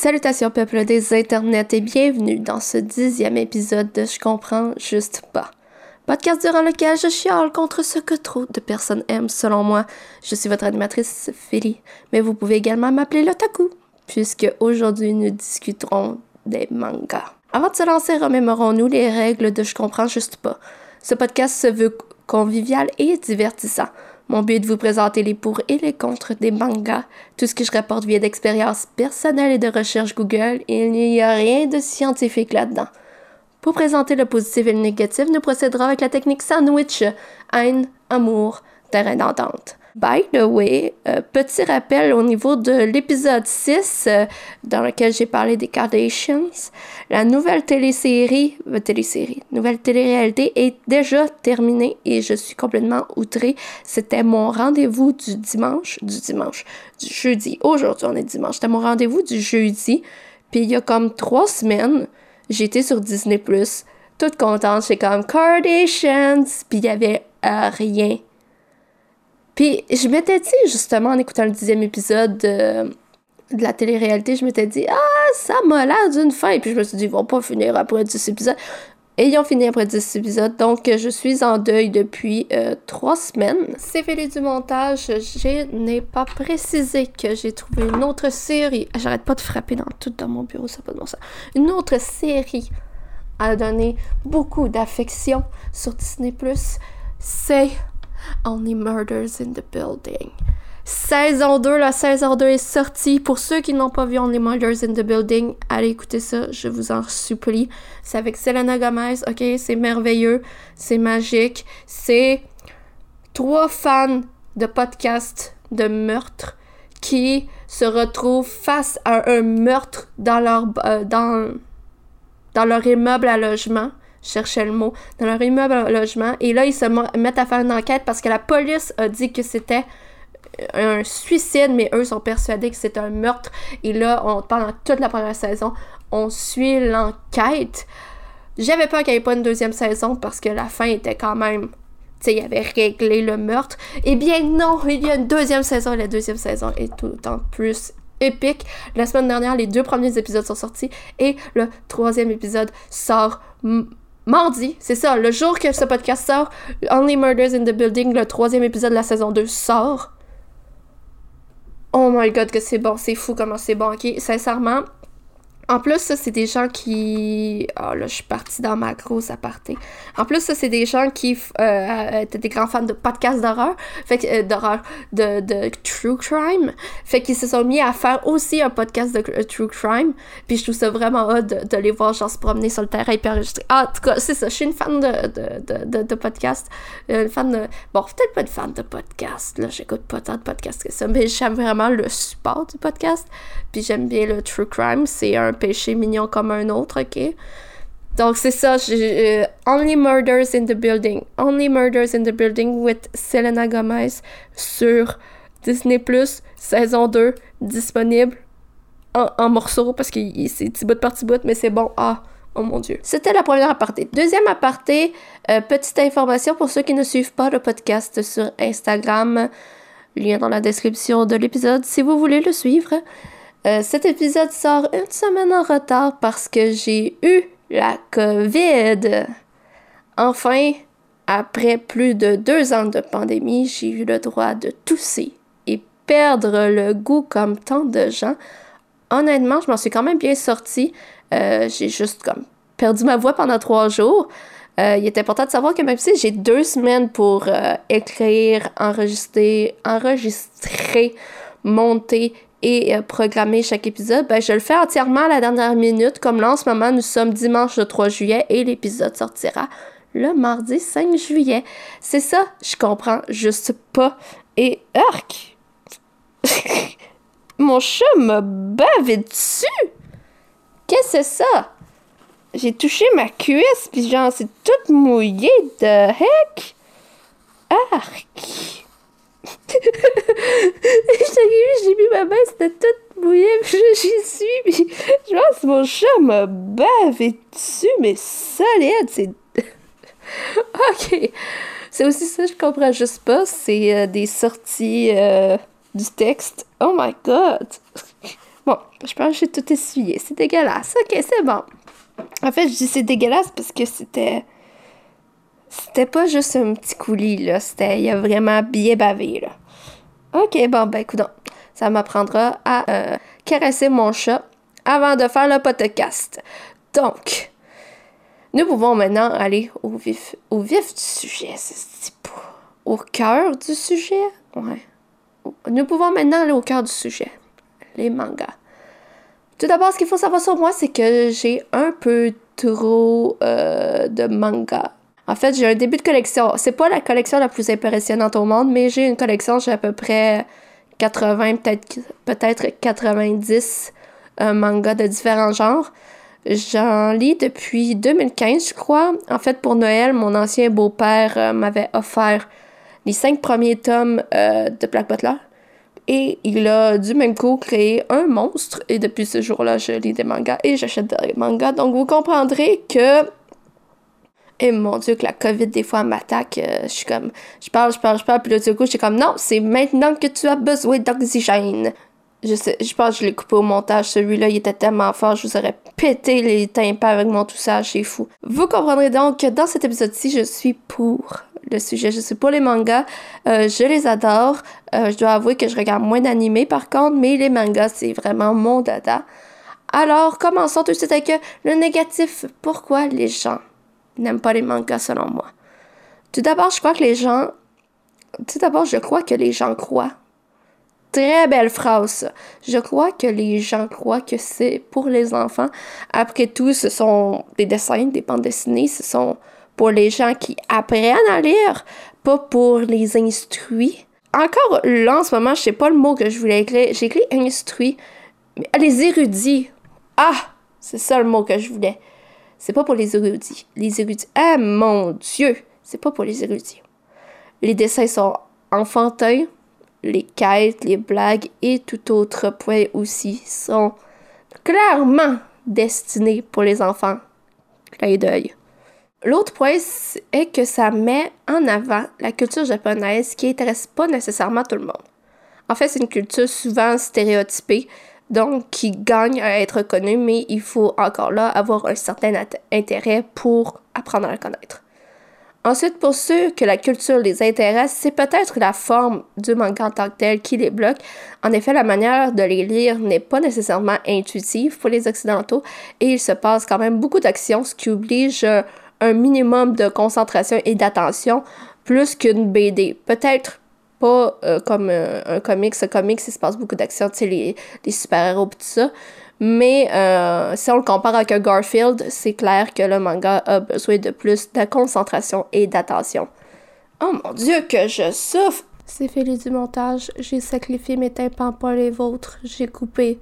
Salutations peuple des internets et bienvenue dans ce dixième épisode de Je comprends juste pas. Podcast durant lequel je chiale contre ce que trop de personnes aiment selon moi. Je suis votre animatrice Philly, mais vous pouvez également m'appeler l'otaku, puisque aujourd'hui nous discuterons des mangas. Avant de se lancer, remémorons-nous les règles de Je comprends juste pas. Ce podcast se veut convivial et divertissant. Mon but est de vous présenter les pour et les contre des mangas, tout ce que je rapporte via d'expériences personnelles et de recherche Google, il n'y a rien de scientifique là-dedans. Pour présenter le positif et le négatif, nous procéderons avec la technique sandwich, haine, amour, terrain d'entente. By the way, euh, petit rappel au niveau de l'épisode 6, euh, dans lequel j'ai parlé des Kardashians, la nouvelle télésérie, euh, télésérie, nouvelle télé-réalité est déjà terminée et je suis complètement outrée. C'était mon rendez-vous du dimanche, du dimanche, du jeudi. Aujourd'hui, on est dimanche. C'était mon rendez-vous du jeudi. Puis il y a comme trois semaines, j'étais sur Disney+, toute contente. J'étais comme Kardashians, puis il y avait rien puis je m'étais dit, justement, en écoutant le dixième épisode de, la télé-réalité, je m'étais dit, ah, ça m'a l'air d'une fin. Puis je me suis dit, ils vont pas finir après 10 épisodes. Et ils ont fini après 10 épisodes, donc je suis en deuil depuis euh, trois semaines. C'est fini du montage, je n'ai pas précisé que j'ai trouvé une autre série. J'arrête pas de frapper dans tout dans mon bureau, ça pas de bon sens. Une autre série à donner beaucoup d'affection sur Disney+. C'est Only Murders in the Building. Saison 2, la saison 2 est sortie. Pour ceux qui n'ont pas vu Only Murders in the Building, allez écouter ça, je vous en supplie. C'est avec Selena Gomez, ok? C'est merveilleux, c'est magique. C'est trois fans de podcast de meurtre qui se retrouvent face à un meurtre dans leur, euh, dans, dans leur immeuble à logement cherchais le mot, dans leur immeuble à logement. Et là, ils se mettent à faire une enquête parce que la police a dit que c'était un suicide, mais eux sont persuadés que c'est un meurtre. Et là, on, pendant toute la première saison, on suit l'enquête. J'avais peur qu'il n'y ait pas une deuxième saison parce que la fin était quand même. Tu sais, il avait réglé le meurtre. Eh bien, non, il y a une deuxième saison et la deuxième saison est tout autant plus épique. La semaine dernière, les deux premiers épisodes sont sortis et le troisième épisode sort mardi, c'est ça, le jour que ce podcast sort, Only Murders in the Building, le troisième épisode de la saison 2 sort. Oh my god, que c'est bon, c'est fou comment c'est bon, ok? Sincèrement, en plus, ça, c'est des gens qui. Oh là, je suis partie dans ma grosse aparté. En plus, ça, c'est des gens qui euh, étaient des grands fans de podcasts d'horreur. Fait que. Euh, d'horreur. De, de true crime. Fait qu'ils se sont mis à faire aussi un podcast de euh, true crime. Puis je trouve ça vraiment hot de, les voir, genre, se promener sur le terrain et puis enregistrer. Ah, en tout cas, c'est ça. Je suis une fan de, de, de, podcasts. une fan de. Bon, peut-être pas une fan de podcasts. Là, j'écoute pas tant de podcasts que ça. Mais j'aime vraiment le support du podcast. Puis j'aime bien le true crime. C'est un péché mignon comme un autre, ok? Donc, c'est ça. Euh, Only Murders in the Building. Only Murders in the Building with Selena Gomez sur Disney Plus, saison 2, disponible en, morceaux parce que c'est petit bout par petit bout, mais c'est bon. Ah, oh mon Dieu. C'était la première aparté. Deuxième aparté, euh, petite information pour ceux qui ne suivent pas le podcast sur Instagram. Lien dans la description de l'épisode si vous voulez le suivre. Euh, cet épisode sort une semaine en retard parce que j'ai eu la COVID. Enfin, après plus de deux ans de pandémie, j'ai eu le droit de tousser et perdre le goût comme tant de gens. Honnêtement, je m'en suis quand même bien sortie. Euh, j'ai juste comme perdu ma voix pendant trois jours. Euh, il est important de savoir que même si j'ai deux semaines pour écrire, enregistrer, enregistrer, monter et euh, programmer chaque épisode, ben, je le fais entièrement à la dernière minute. Comme là, en ce moment, nous sommes dimanche le 3 juillet et l'épisode sortira le mardi 5 juillet. C'est ça, je comprends juste pas. Et arc! Mon chat m'a bavé dessus! Qu'est-ce que c'est ça? J'ai touché ma cuisse, puis genre, c'est toute mouillée de heck! Arc! j'ai mis ma main, c'était toute mouillée, puis j'y suis, puis je pense que mon chat m'a bavé dessus, mais solide, c'est... ok. C'est aussi ça, je comprends juste pas, c'est euh, des sorties euh, du texte. Oh my god! Bon, je pense que j'ai tout essuyé. C'est dégueulasse. Ok, c'est bon. En fait, je dis c'est dégueulasse parce que c'était. C'était pas juste un petit coulis, là. C'était. Il a vraiment bien bavé, là. Ok, bon, ben, écoute, ça m'apprendra à euh, caresser mon chat avant de faire le podcast. Donc, nous pouvons maintenant aller au vif, au vif du sujet. C'est au cœur du sujet? Ouais. Nous pouvons maintenant aller au cœur du sujet. Les mangas. Tout d'abord, ce qu'il faut savoir sur moi, c'est que j'ai un peu trop euh, de mangas. En fait, j'ai un début de collection. C'est pas la collection la plus impressionnante au monde, mais j'ai une collection, j'ai à peu près 80, peut-être peut-être 90 euh, mangas de différents genres. J'en lis depuis 2015, je crois. En fait, pour Noël, mon ancien beau-père euh, m'avait offert les cinq premiers tomes euh, de Black Butler. Et il a du même coup créé un monstre. Et depuis ce jour-là, je lis des mangas et j'achète des mangas. Donc vous comprendrez que. Et mon Dieu, que la COVID, des fois, m'attaque. Euh, je suis comme. Je parle, je parle, je parle. Puis là, du coup, je suis comme non, c'est maintenant que tu as besoin d'oxygène. Je, sais, je pense que je l'ai coupé au montage. Celui-là, il était tellement fort, je vous aurais pété les tympans avec mon tout ça, c'est fou. Vous comprendrez donc que dans cet épisode-ci, je suis pour le sujet. Je suis pour les mangas. Euh, je les adore. Euh, je dois avouer que je regarde moins d'animés par contre, mais les mangas, c'est vraiment mon dada. Alors, commençons tout de suite avec le négatif. Pourquoi les gens n'aiment pas les mangas selon moi? Tout d'abord, je crois que les gens. Tout d'abord, je crois que les gens croient Très belle phrase. Je crois que les gens croient que c'est pour les enfants. Après tout, ce sont des dessins, des bandes dessinées. Ce sont pour les gens qui apprennent à lire, pas pour les instruits. Encore là, en ce moment, je sais pas le mot que je voulais écrire. J'ai écrit instruit. Mais les érudits. Ah! C'est ça le mot que je voulais. C'est pas pour les érudits. Les érudits. Ah mon Dieu! C'est pas pour les érudits. Les dessins sont enfantins les quêtes, les blagues et tout autre point aussi sont clairement destinés pour les enfants. Clin d'œil. L'autre point est que ça met en avant la culture japonaise qui intéresse pas nécessairement tout le monde. En fait, c'est une culture souvent stéréotypée, donc qui gagne à être connue, mais il faut encore là avoir un certain intérêt pour apprendre à la connaître. Ensuite, pour ceux que la culture les intéresse, c'est peut-être la forme du manga en tant que tel qui les bloque. En effet, la manière de les lire n'est pas nécessairement intuitive pour les Occidentaux et il se passe quand même beaucoup d'actions, ce qui oblige un minimum de concentration et d'attention plus qu'une BD. Peut-être pas euh, comme euh, un comics. Un comics, il se passe beaucoup d'actions, tu sais, les, les super-héros et tout ça. Mais euh, si on le compare avec un Garfield, c'est clair que le manga a besoin de plus de concentration et d'attention. Oh mon dieu, que je souffre! C'est fini du montage. J'ai sacrifié mes tympans, pas les vôtres. J'ai coupé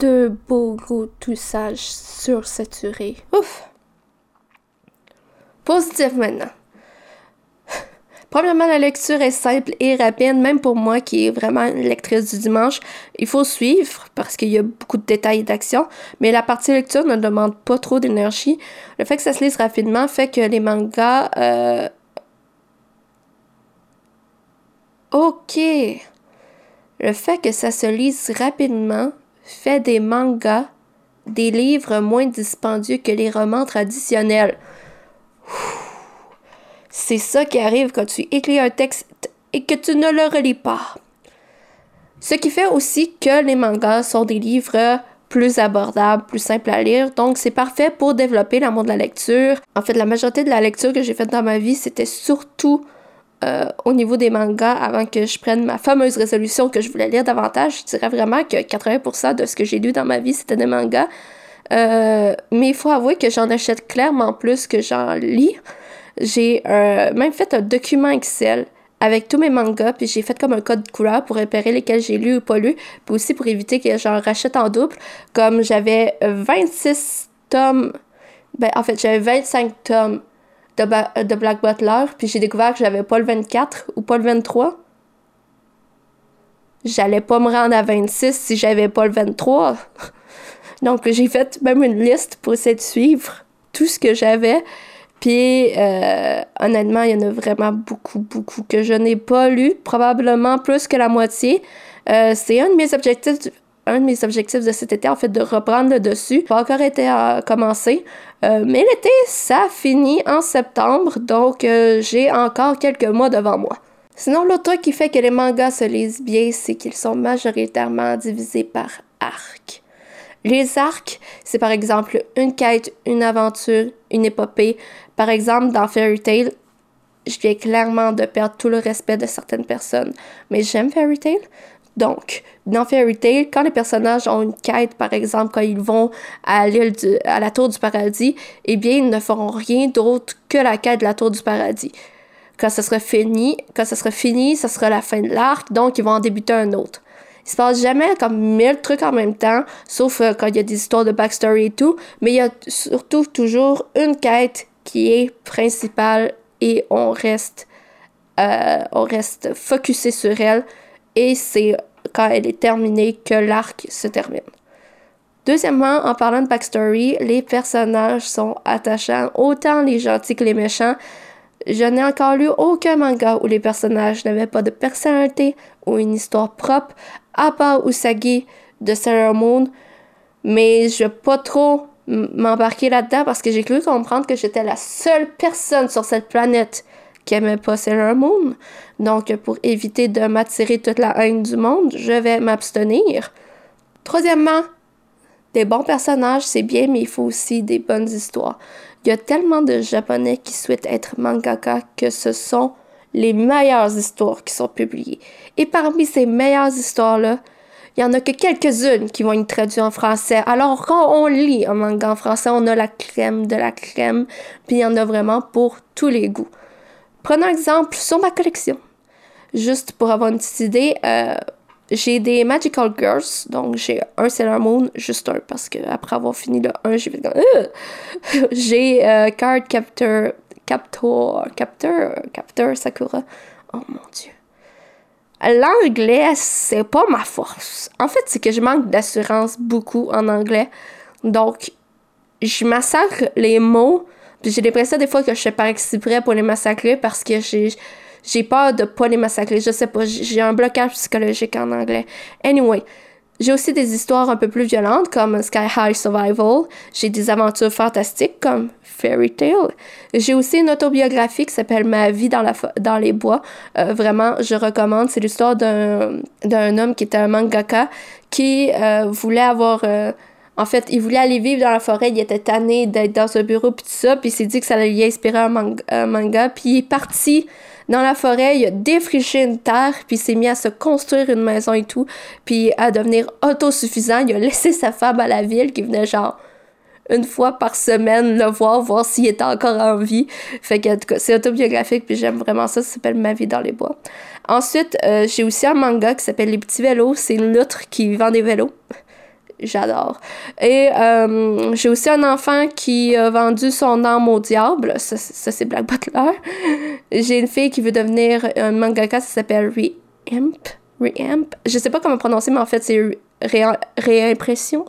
deux beaux gros toussages sursaturés. Ouf! Positif maintenant. Premièrement, la lecture est simple et rapide, même pour moi qui est vraiment une lectrice du dimanche. Il faut suivre parce qu'il y a beaucoup de détails et d'actions, mais la partie lecture ne demande pas trop d'énergie. Le fait que ça se lise rapidement fait que les mangas... Euh... Ok. Le fait que ça se lise rapidement fait des mangas des livres moins dispendieux que les romans traditionnels. C'est ça qui arrive quand tu écris un texte et que tu ne le relis pas. Ce qui fait aussi que les mangas sont des livres plus abordables, plus simples à lire. Donc, c'est parfait pour développer l'amour de la lecture. En fait, la majorité de la lecture que j'ai faite dans ma vie, c'était surtout euh, au niveau des mangas avant que je prenne ma fameuse résolution que je voulais lire davantage. Je dirais vraiment que 80% de ce que j'ai lu dans ma vie, c'était des mangas. Euh, mais il faut avouer que j'en achète clairement plus que j'en lis. J'ai euh, même fait un document Excel avec tous mes mangas, puis j'ai fait comme un code couleur pour repérer lesquels j'ai lu ou pas lu, puis aussi pour éviter que j'en rachète en double. Comme j'avais 26 tomes, ben en fait j'avais 25 tomes de, de Black Butler, puis j'ai découvert que j'avais pas le 24 ou pas le 23. J'allais pas me rendre à 26 si j'avais pas le 23. Donc j'ai fait même une liste pour essayer de suivre tout ce que j'avais. Puis, euh, honnêtement, il y en a vraiment beaucoup, beaucoup que je n'ai pas lu, probablement plus que la moitié. Euh, c'est un de mes objectifs un de mes objectifs de cet été, en fait, de reprendre le dessus. Pas encore été à commencer, euh, mais l'été, ça finit en septembre, donc j'ai encore quelques mois devant moi. Sinon, l'autre truc qui fait que les mangas se lisent bien, c'est qu'ils sont majoritairement divisés par arcs. Les arcs, c'est par exemple une quête, une aventure, une épopée. Par exemple, dans Fairy Tail, je viens clairement de perdre tout le respect de certaines personnes, mais j'aime Fairy Tail. Donc, dans Fairy Tail, quand les personnages ont une quête, par exemple, quand ils vont à l'île à la tour du paradis, eh bien, ils ne feront rien d'autre que la quête de la tour du paradis. Quand ça sera fini, quand ça sera fini, ça sera la fin de l'arc, donc ils vont en débuter un autre. Il se passe jamais comme mille trucs en même temps, sauf euh, quand il y a des histoires de backstory et tout, mais il y a surtout toujours une quête qui est principale et on reste, euh, on reste focusé sur elle et c'est quand elle est terminée que l'arc se termine. Deuxièmement, en parlant de backstory, les personnages sont attachants, autant les gentils que les méchants. Je n'ai encore lu aucun manga où les personnages n'avaient pas de personnalité ou une histoire propre, à part Usagi de Sailor Moon, mais je pas trop m'embarquer là-dedans parce que j'ai cru comprendre que j'étais la seule personne sur cette planète qui aimait pas Sailor Moon. Donc, pour éviter de m'attirer toute la haine du monde, je vais m'abstenir. Troisièmement, des bons personnages, c'est bien, mais il faut aussi des bonnes histoires. Il y a tellement de Japonais qui souhaitent être mangaka que ce sont les meilleures histoires qui sont publiées. Et parmi ces meilleures histoires-là, il y en a que quelques-unes qui vont être traduites en français. Alors, quand on lit un manga en français, on a la crème de la crème, puis il y en a vraiment pour tous les goûts. Prenons exemple sur ma collection. Juste pour avoir une petite idée, euh, j'ai des Magical Girls, donc j'ai un Sailor Moon, juste un, parce que après avoir fini le 1, j'ai fait euh! J'ai euh, Card Captor, Captor, Captor, Captor Sakura. Oh mon dieu. L'anglais, c'est pas ma force. En fait, c'est que je manque d'assurance beaucoup en anglais. Donc, je massacre les mots puis j'ai l'impression des fois que je suis pas exprès pour les massacrer parce que j'ai j'ai peur de pas les massacrer. Je sais pas, j'ai un blocage psychologique en anglais. Anyway, j'ai aussi des histoires un peu plus violentes comme Sky High Survival. J'ai des aventures fantastiques comme Fairy Tale. J'ai aussi une autobiographie qui s'appelle Ma vie dans, la dans les bois. Euh, vraiment, je recommande. C'est l'histoire d'un homme qui était un mangaka qui euh, voulait avoir... Euh, en fait, il voulait aller vivre dans la forêt, il était tanné d'être dans un bureau puis tout ça, puis il s'est dit que ça allait lui inspirer un, manga, puis il est parti dans la forêt, il a défriché une terre, puis il s'est mis à se construire une maison et tout, puis à devenir autosuffisant. Il a laissé sa femme à la ville qui venait genre une fois par semaine le voir, voir s'il était encore en vie. Fait que, en c'est autobiographique, puis j'aime vraiment ça. Ça s'appelle Ma vie dans les bois. Ensuite, euh, j'ai aussi un manga qui s'appelle Les petits vélos. C'est une loutre qui vend des vélos j'adore. Et euh, j'ai aussi un enfant qui a vendu son âme au diable. Ça, c'est Black Butler. J'ai une fille qui veut devenir un mangaka, ça s'appelle Reamp. Reamp. Je sais pas comment prononcer, mais en fait, c'est réimpression.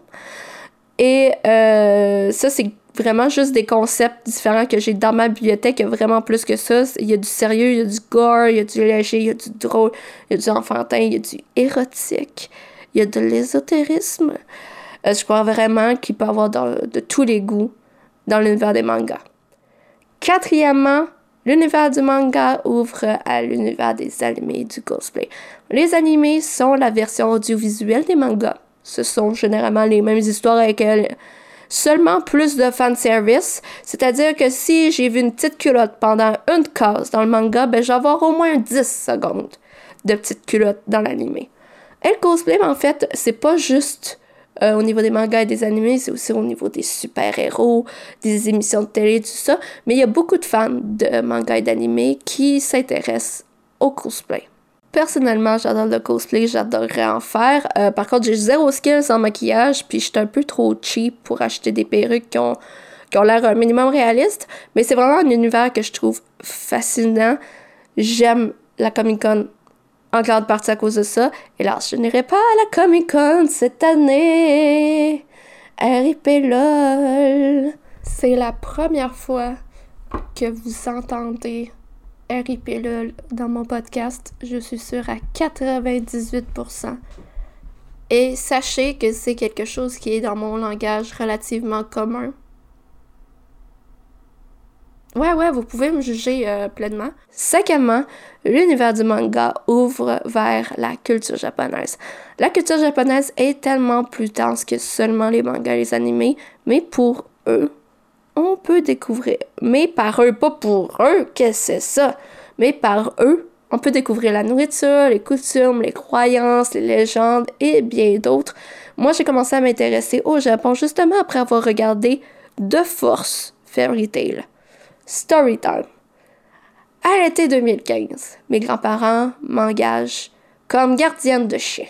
Et euh, ça, c'est vraiment juste des concepts différents que j'ai dans ma bibliothèque. Il y a vraiment plus que ça. Il y a du sérieux, il y a du gore, il y a du léger, il y a du drôle, il y a du enfantin, il y a du érotique il y a de l'ésotérisme. Euh, je crois vraiment qu'il peut y avoir de, tous les goûts dans l'univers des mangas. Quatrièmement, l'univers du manga ouvre à l'univers des animés et du cosplay. Les animés sont la version audiovisuelle des mangas. Ce sont généralement les mêmes histoires avec euh, seulement plus de fanservice. C'est-à-dire que si j'ai vu une petite culotte pendant une case dans le manga, ben, je vais avoir au moins 10 secondes de petite culotte dans l'animé. Elle cosplay, en fait, c'est pas juste euh, au niveau des mangas et des animés, c'est aussi au niveau des super-héros, des émissions de télé, tout ça. Mais il y a beaucoup de fans de mangas et d'animés qui s'intéressent au cosplay. Personnellement, j'adore le cosplay, j'adorerais en faire. Euh, par contre, j'ai zéro skills en maquillage, puis je suis un peu trop cheap pour acheter des perruques qui ont, qui ont l'air un minimum réaliste. Mais c'est vraiment un univers que je trouve fascinant. J'aime la Comic Con en grande partie à cause de ça. Hélas, je n'irai pas à la Comic Con cette année. RIP LOL. C'est la première fois que vous entendez RIP LOL dans mon podcast. Je suis sûre à 98% Et sachez que c'est quelque chose qui est dans mon langage relativement commun. Ouais, ouais, vous pouvez me juger euh, pleinement. Cinquièmement, l'univers du manga ouvre vers la culture japonaise. La culture japonaise est tellement plus dense que seulement les mangas et les animés, mais pour eux, on peut découvrir. Mais par eux, pas pour eux, qu'est-ce que c'est ça? Mais par eux, on peut découvrir la nourriture, les coutumes, les croyances, les légendes et bien d'autres. Moi, j'ai commencé à m'intéresser au Japon justement après avoir regardé de force Fairy Tail. Storytime. À l'été 2015, mes grands-parents m'engagent comme gardienne de chien.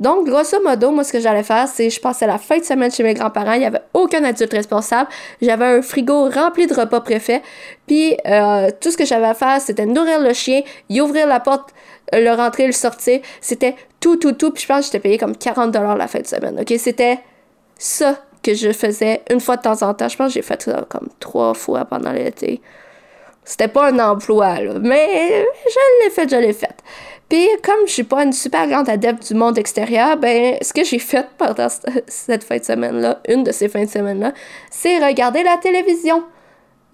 Donc, grosso modo, moi, ce que j'allais faire, c'est je passais la fin de semaine chez mes grands-parents. Il n'y avait aucun adulte responsable. J'avais un frigo rempli de repas préfets. Puis, euh, tout ce que j'avais à faire, c'était nourrir le chien, y ouvrir la porte, le rentrer, le sortir. C'était tout, tout, tout. Puis, je pense que j'étais payé comme 40 la fin de semaine. OK? C'était ça que je faisais une fois de temps en temps. Je pense que j'ai fait ça comme trois fois pendant l'été. C'était pas un emploi, là, mais je l'ai fait, je l'ai fait. Puis, comme je suis pas une super grande adepte du monde extérieur, ben, ce que j'ai fait pendant cette fin de semaine-là, une de ces fins de semaine-là, c'est regarder la télévision.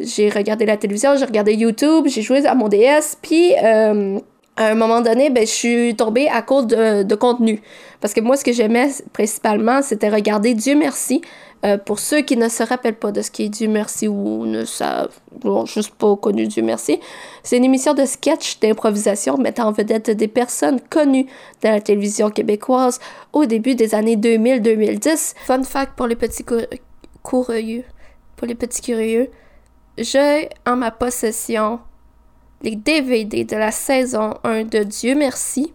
J'ai regardé la télévision, j'ai regardé YouTube, j'ai joué à mon DS, puis euh, à un moment donné, ben, je suis tombée à cause de, contenu. Parce que moi, ce que j'aimais principalement, c'était regarder Dieu merci. Euh, pour ceux qui ne se rappellent pas de ce qui est Dieu merci ou ne savent, juste pas connu Dieu merci, c'est une émission de sketch d'improvisation mettant en vedette des personnes connues de la télévision québécoise au début des années 2000-2010. Fun fact pour les petits curieux, pour les petits curieux, j'ai en ma possession les DVD de la saison 1 de Dieu merci.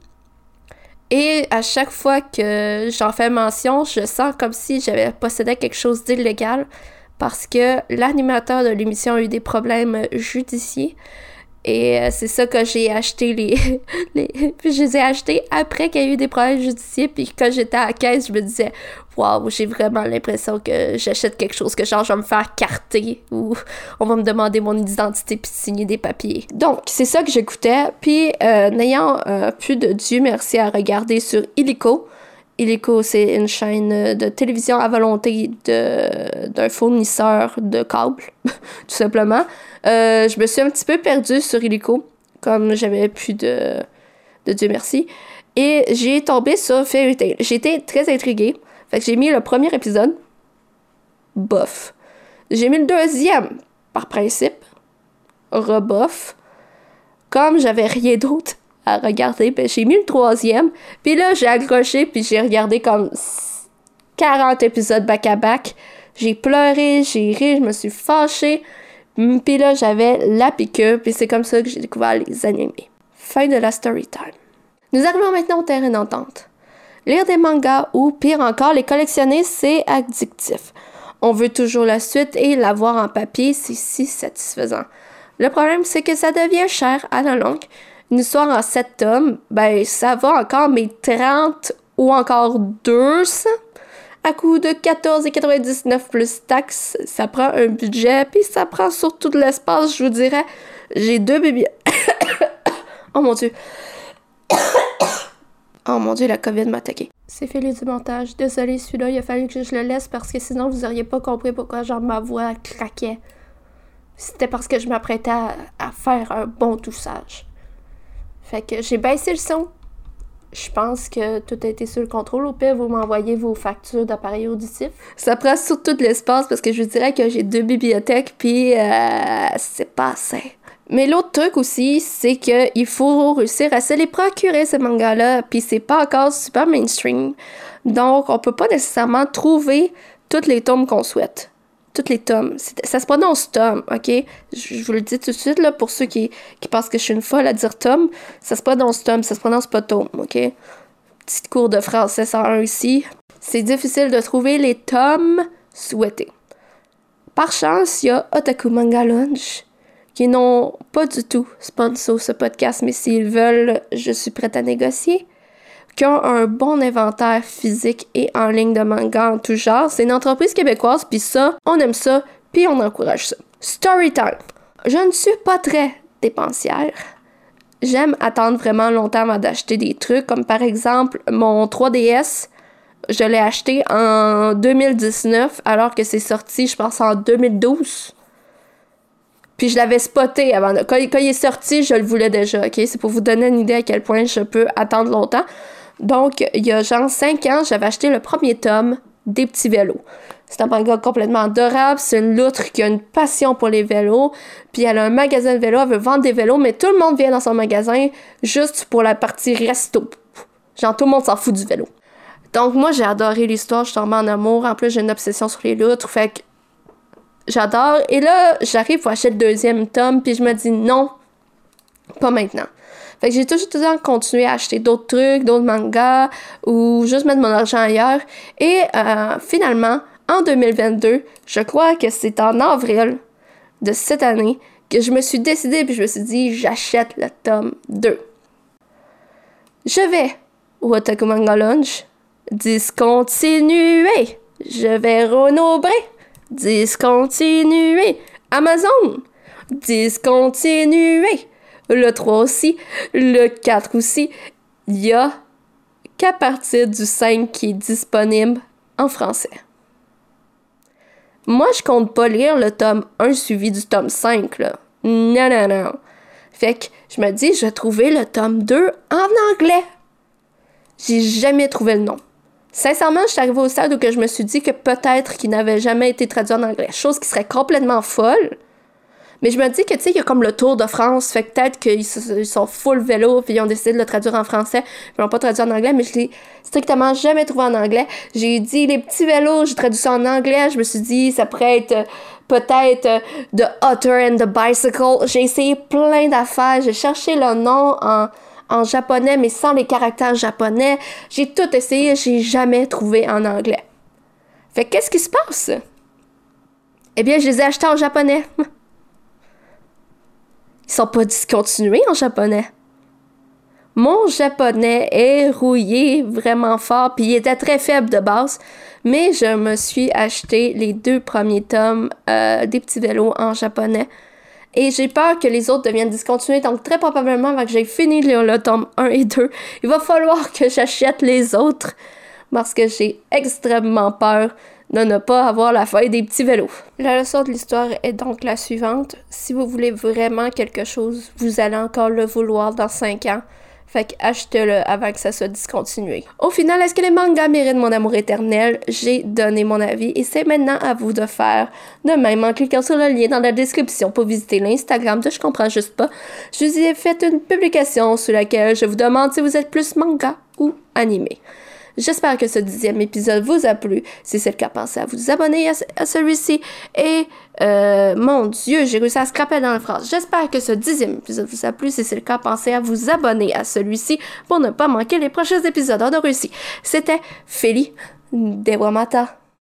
Et à chaque fois que j'en fais mention, je sens comme si j'avais possédé quelque chose d'illégal parce que l'animateur de l'émission a eu des problèmes judiciaires. Et euh, c'est ça que j'ai acheté les, les. Puis je les ai achetés après qu'il y a eu des problèmes judiciaires. Puis quand j'étais à la caisse, je me disais, waouh, j'ai vraiment l'impression que j'achète quelque chose que genre je vais me faire carter ou on va me demander mon identité puis signer des papiers. Donc c'est ça que j'écoutais. Puis euh, n'ayant euh, plus de Dieu merci à regarder sur Illico. Illico, c'est une chaîne de télévision à volonté d'un fournisseur de câbles, tout simplement. Euh, je me suis un petit peu perdue sur Illico, comme j'avais plus de, de Dieu merci. Et j'ai tombé sur Fairy Tail. J'étais très intriguée. Fait que j'ai mis le premier épisode. Bof. J'ai mis le deuxième, par principe. Rebof. Comme j'avais rien d'autre à regarder, ben j'ai mis le troisième. Puis là, j'ai accroché, puis j'ai regardé comme 40 épisodes back-à-back. J'ai pleuré, j'ai ri, je me suis fâchée. Mm, puis là, j'avais la piqûre, puis c'est comme ça que j'ai découvert les animés. Fin de la story time. Nous arrivons maintenant au terrain d'entente. Lire des mangas ou, pire encore, les collectionner, c'est addictif. On veut toujours la suite et l'avoir en papier, c'est si satisfaisant. Le problème, c'est que ça devient cher à la longue. Une histoire en 7 tomes, ben ça va encore, mais 30 ou encore 200 à coût de 14,99 plus taxes. Ça prend un budget, puis ça prend surtout de l'espace, je vous dirais. J'ai deux bébés. oh mon dieu. oh mon dieu, la COVID m'a attaqué. C'est fait du montage. Désolé, celui-là, il a fallu que je le laisse parce que sinon vous auriez pas compris pourquoi genre ma voix craquait. C'était parce que je m'apprêtais à, à faire un bon toussage. Fait que j'ai baissé le son je pense que tout a été sous le contrôle. Au pire, vous m'envoyez vos factures d'appareils auditifs. Ça prend surtout de l'espace parce que je dirais que j'ai deux bibliothèques, puis euh, c'est pas assez. Mais l'autre truc aussi, c'est qu'il faut réussir à se les procurer, ces mangas-là, puis c'est pas encore super mainstream. Donc, on peut pas nécessairement trouver toutes les tomes qu'on souhaite toutes les tomes. Ça se prononce tome, OK? Je, vous le dis tout de suite, là, pour ceux qui, qui pensent que je suis une folle à dire tome, ça se prononce tome, ça se prononce pas tome, OK? Petite cours de français 101 ici. C'est difficile de trouver les tomes souhaités. Par chance, il y a Otaku Manga Lunch, qui n'ont pas du tout sponsor ce podcast, mais s'ils veulent, je suis prête à négocier qui ont un bon inventaire physique et en ligne de manga en tout genre. C'est une entreprise québécoise, puis ça, on aime ça, puis on encourage ça. Storytime. Je ne suis pas très dépensière. j'aime attendre vraiment longtemps avant d'acheter des trucs, comme par exemple mon 3DS. Je l'ai acheté en 2019 alors que c'est sorti, je pense, en 2012. Puis je l'avais spoté avant. Quand, quand, il est sorti, je le voulais déjà, ok? C'est pour vous donner une idée à quel point je peux attendre longtemps. Donc, il y a genre 5 ans, j'avais acheté le premier tome des petits vélos. C'est un manga complètement adorable. C'est une loutre qui a une passion pour les vélos. Puis elle a un magasin de vélos, elle veut vendre des vélos, mais tout le monde vient dans son magasin juste pour la partie resto. Genre, tout le monde s'en fout du vélo. Donc, moi, j'ai adoré l'histoire, je suis en amour. En plus, j'ai une obsession sur les loutres. Fait que j'adore. Et là, j'arrive pour acheter le deuxième tome, puis je me dis non, pas maintenant. Fait que j'ai toujours, continué à acheter d'autres trucs, d'autres mangas, ou juste mettre mon argent ailleurs. Et euh, finalement, en 2022, je crois que c'est en avril de cette année que je me suis décidée, puis je me suis dit, j'achète le tome 2. Je vais au Otaku Manga Lunch, discontinuer. Je vais renobrer discontinuer. Amazon, discontinuer. Le 3 aussi, le 4 aussi. Il y a qu'à partir du 5 qui est disponible en français. Moi, je compte pas lire le tome 1 suivi du tome 5, là. Non, non, non. Fait que je me dis, je vais trouver le tome 2 en anglais. J'ai jamais trouvé le nom. Sincèrement, je suis arrivée au stade où je me suis dit que peut-être qu'il n'avait jamais été traduit en anglais, chose qui serait complètement folle. Mais je me dis que, tu sais, il y a comme le Tour de France, fait que peut-être qu'ils sont full vélo, puis ils ont décidé de le traduire en français, ils l'ont pas traduit en anglais, mais je l'ai strictement jamais trouvé en anglais. J'ai dit les petits vélos, j'ai traduit ça en anglais, je me suis dit, ça pourrait être peut-être The Otter and the Bicycle. J'ai essayé plein d'affaires, j'ai cherché le nom en en japonais, mais sans les caractères japonais. J'ai tout essayé, j'ai jamais trouvé en anglais. Fait qu'est-ce qui se passe? Eh bien, je les ai achetés en japonais. Ils sont pas discontinués en japonais. Mon japonais est rouillé vraiment fort, puis il était très faible de base, mais je me suis acheté les deux premiers tomes euh, des petits vélos en japonais. Et j'ai peur que les autres deviennent discontinués. Donc, très probablement, avant que j'ai fini le, tome 1 et 2, il va falloir que j'achète les autres. Parce que j'ai extrêmement peur de ne pas avoir la feuille des petits vélos. La leçon de l'histoire est donc la suivante. Si vous voulez vraiment quelque chose, vous allez encore le vouloir dans 5 ans. Fait qu'achetez-le avant que ça soit discontinué. Au final, est-ce que les mangas méritent mon amour éternel? J'ai donné mon avis et c'est maintenant à vous de faire de même en cliquant sur le lien dans la description pour visiter l'Instagram de Je comprends juste pas. Je vous ai fait une publication sur laquelle je vous demande si vous êtes plus manga ou animé. J'espère que ce dixième épisode vous a plu. Si c'est le cas, pensez à vous abonner à, celui-ci. Et, euh, mon Dieu, j'ai réussi à scraper dans la phrase. J'espère que ce dixième épisode vous a plu. Si c'est le cas, pensez à vous abonner à celui-ci pour ne pas manquer les prochains épisodes. On a réussi. C'était Feli Dewamata.